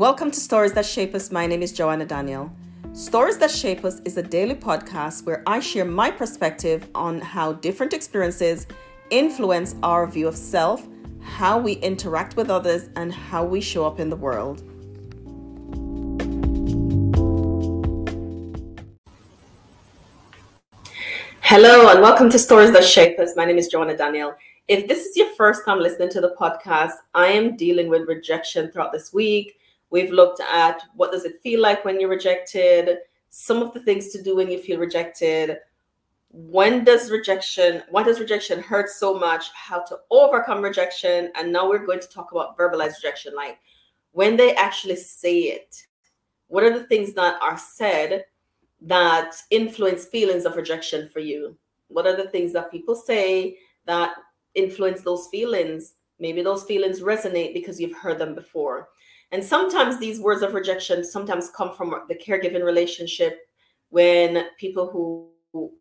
Welcome to Stories That Shape Us. My name is Joanna Daniel. Stories That Shape Us is a daily podcast where I share my perspective on how different experiences influence our view of self, how we interact with others, and how we show up in the world. Hello, and welcome to Stories That Shape Us. My name is Joanna Daniel. If this is your first time listening to the podcast, I am dealing with rejection throughout this week. We've looked at what does it feel like when you're rejected, some of the things to do when you feel rejected, when does rejection, why does rejection hurt so much, how to overcome rejection, and now we're going to talk about verbalized rejection, like when they actually say it. What are the things that are said that influence feelings of rejection for you? What are the things that people say that influence those feelings? Maybe those feelings resonate because you've heard them before. And sometimes these words of rejection sometimes come from the caregiving relationship when people who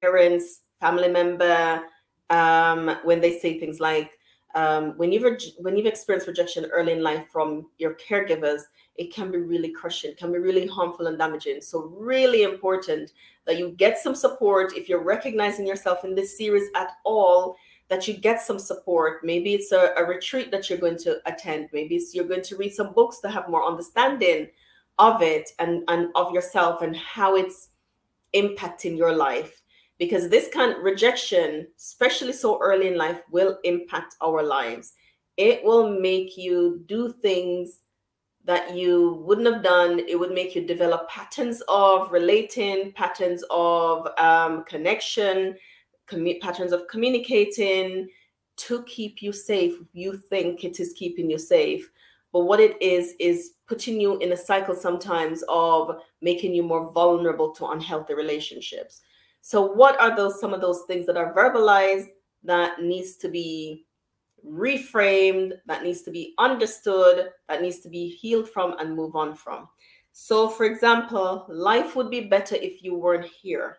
parents, family member, um, when they say things like, um, when you've when you've experienced rejection early in life from your caregivers, it can be really crushing, can be really harmful and damaging. So really important that you get some support if you're recognizing yourself in this series at all that you get some support. Maybe it's a, a retreat that you're going to attend. Maybe you're going to read some books to have more understanding of it and, and of yourself and how it's impacting your life. Because this kind of rejection, especially so early in life, will impact our lives. It will make you do things that you wouldn't have done. It would make you develop patterns of relating, patterns of um, connection, commu- patterns of communicating to keep you safe. You think it is keeping you safe, but what it is is putting you in a cycle sometimes of making you more vulnerable to unhealthy relationships. So, what are those some of those things that are verbalized that needs to be reframed, that needs to be understood, that needs to be healed from and move on from? So, for example, life would be better if you weren't here.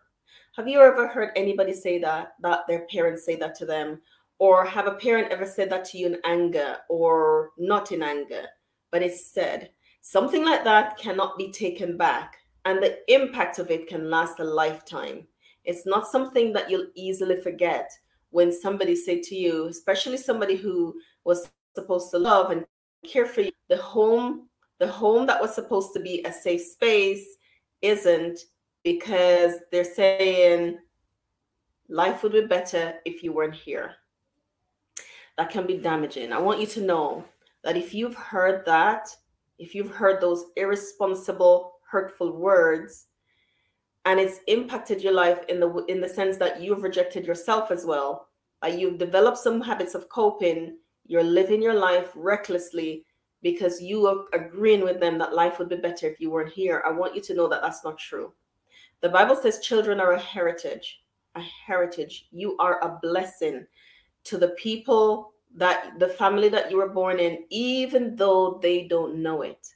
Have you ever heard anybody say that, that their parents say that to them? Or have a parent ever said that to you in anger or not in anger, but it's said? Something like that cannot be taken back, and the impact of it can last a lifetime. It's not something that you'll easily forget when somebody say to you, especially somebody who was supposed to love and care for you, the home, the home that was supposed to be a safe space isn't because they're saying life would be better if you weren't here. That can be damaging. I want you to know that if you've heard that, if you've heard those irresponsible, hurtful words, and it's impacted your life in the in the sense that you've rejected yourself as well, uh, you've developed some habits of coping, you're living your life recklessly because you are agreeing with them that life would be better if you weren't here. I want you to know that that's not true. The Bible says children are a heritage, a heritage. You are a blessing to the people that the family that you were born in, even though they don't know it.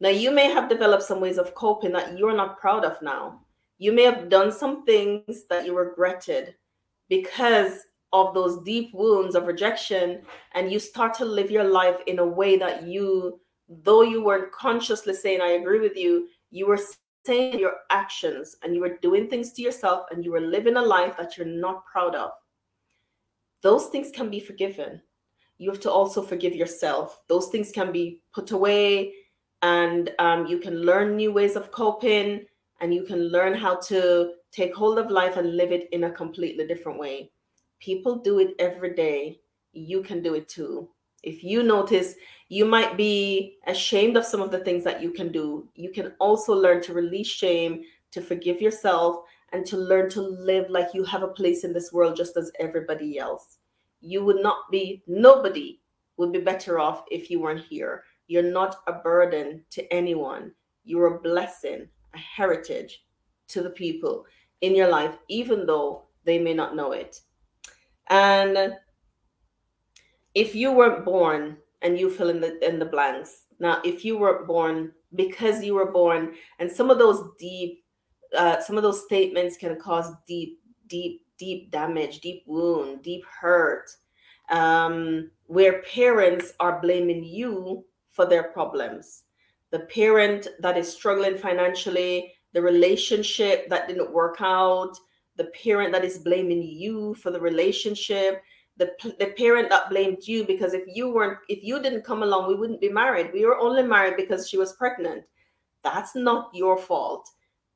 Now, you may have developed some ways of coping that you're not proud of now. You may have done some things that you regretted because of those deep wounds of rejection, and you start to live your life in a way that you, though you weren't consciously saying, I agree with you, you were saying your actions and you were doing things to yourself and you were living a life that you're not proud of, those things can be forgiven. You have to also forgive yourself. Those things can be put away and um, you can learn new ways of coping and you can learn how to take hold of life and live it in a completely different way. People do it every day. You can do it too. If you notice you might be ashamed of some of the things that you can do. You can also learn to release shame, to forgive yourself, and to learn to live like you have a place in this world just as everybody else. You would not be, nobody would be better off if you weren't here. You're not a burden to anyone. You're a blessing, a heritage to the people in your life, even though they may not know it. And if you weren't born and you fill in the in the blanks. Now, if you were born because you were born, and some of those deep, uh, some of those statements can cause deep, deep, deep damage, deep wound, deep hurt, um, where parents are blaming you for their problems. the parent that is struggling financially, the relationship that didn't work out, the parent that is blaming you for the relationship, the, the parent that blamed you because if you weren't if you didn't come along we wouldn't be married. We were only married because she was pregnant. That's not your fault.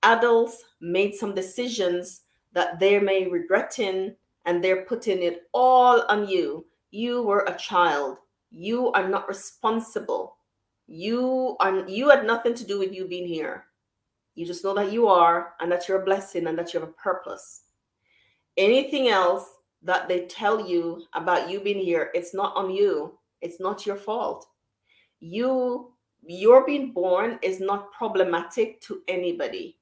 Adults made some decisions that they may regretting and they're putting it all on you. You were a child. You are not responsible. You are you had nothing to do with you being here. You just know that you are and that you're a blessing and that you have a purpose. Anything else that they tell you about you being here, it's not on you. It's not your fault. You your being born is not problematic to anybody.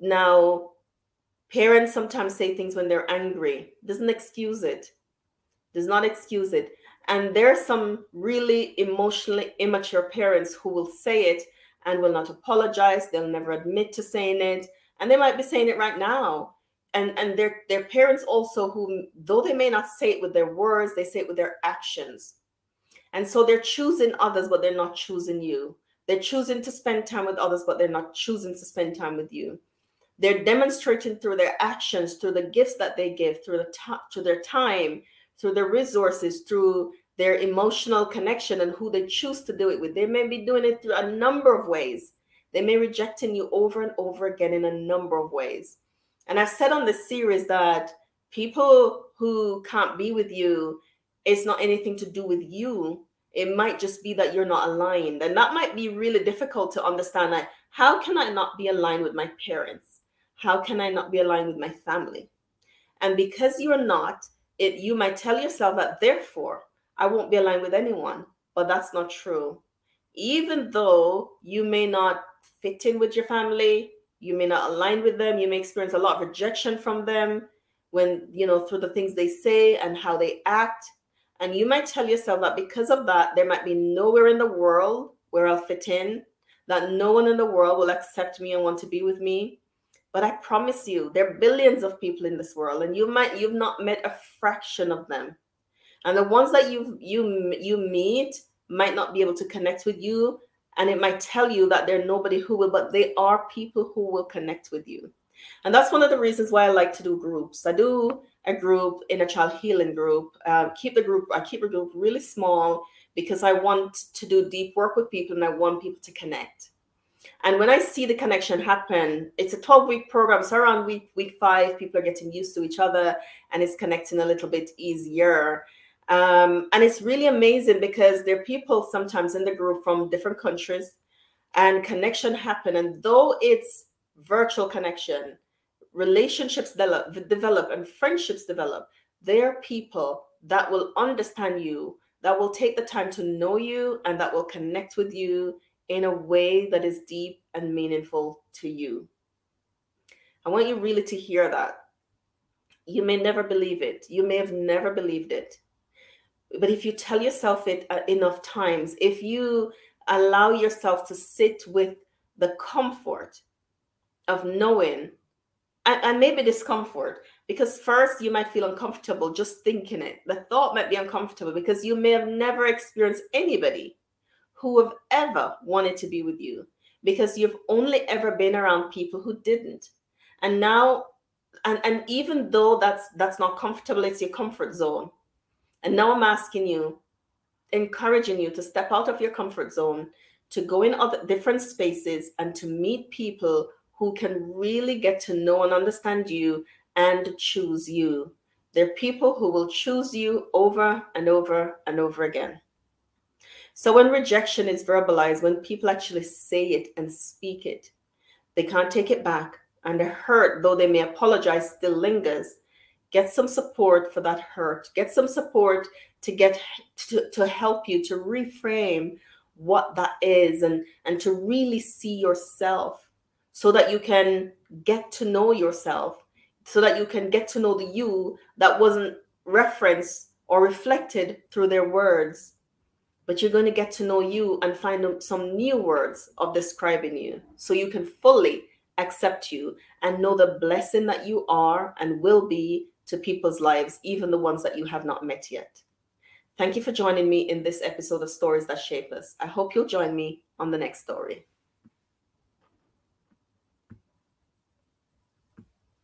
Now, parents sometimes say things when they're angry. Doesn't excuse it. Does not excuse it. And there are some really emotionally immature parents who will say it and will not apologize. They'll never admit to saying it. And they might be saying it right now and and their their parents also who though they may not say it with their words they say it with their actions. And so they're choosing others but they're not choosing you. They're choosing to spend time with others but they're not choosing to spend time with you. They're demonstrating through their actions through the gifts that they give through the through their time through their resources through their emotional connection and who they choose to do it with. They may be doing it through a number of ways. They may rejecting you over and over again in a number of ways and I've said on this series that people who can't be with you, it's not anything to do with you. It might just be that you're not aligned. And that might be really difficult to understand. Like, how can I not be aligned with my parents? How can I not be aligned with my family? And because you're not, it you might tell yourself that therefore I won't be aligned with anyone. But that's not true. Even though you may not fit in with your family, you may not align with them you may experience a lot of rejection from them when you know through the things they say and how they act. And you might tell yourself that because of that there might be nowhere in the world where i'll fit in that no one in the world will accept me and want to be with me. But i promise you there are billions of people in this world and you might you've not met a fraction of them. And the ones that you you you meet might not be able to connect with you and it might tell you that they're nobody who will, but they are people who will connect with you. And that's one of the reasons why I like to do groups. I do a group inner child healing group. Uh, keep the group, I keep the group really small because I want to do deep work with people and I want people to connect. And when I see the connection happen, it's a 12 week program. So around week week five, people are getting used to each other and it's connecting a little bit easier. Um, and it's really amazing because there are people sometimes in the group from different countries and connection happen. And though it's virtual connection, relationships develop, develop and friendships develop, there are people that will understand you, that will take the time to know you, and that will connect with you in a way that is deep and meaningful to you. I want you really to hear that. You may never believe it. You may have never believed it but if you tell yourself it uh, enough times if you allow yourself to sit with the comfort of knowing and, and, maybe discomfort because first you might feel uncomfortable just thinking it. The thought might be uncomfortable because you may have never experienced anybody who have ever wanted to be with you because you've only ever been around people who didn't. And now and, and even though that's that's not comfortable it's your comfort zone and now I'm asking you, encouraging you to step out of your comfort zone, to go in other different spaces and to meet people who can really get to know and understand you and choose you. They're people who will choose you over and over and over again. So when rejection is verbalized, when people actually say it and speak it, they can't take it back. And the hurt, though they may apologize, still lingers get some support for that hurt get some support to get to, to help you to reframe what that is and and to really see yourself so that you can get to know yourself so that you can get to know the you that wasn't referenced or reflected through their words. But you're going to get to know you and find some new words of describing you so you can fully accept you and know the blessing that you are and will be to people's lives, even the ones that you have not met yet. Thank you for joining me in this episode of Stories That Shape Us. I hope you'll join me on the next story.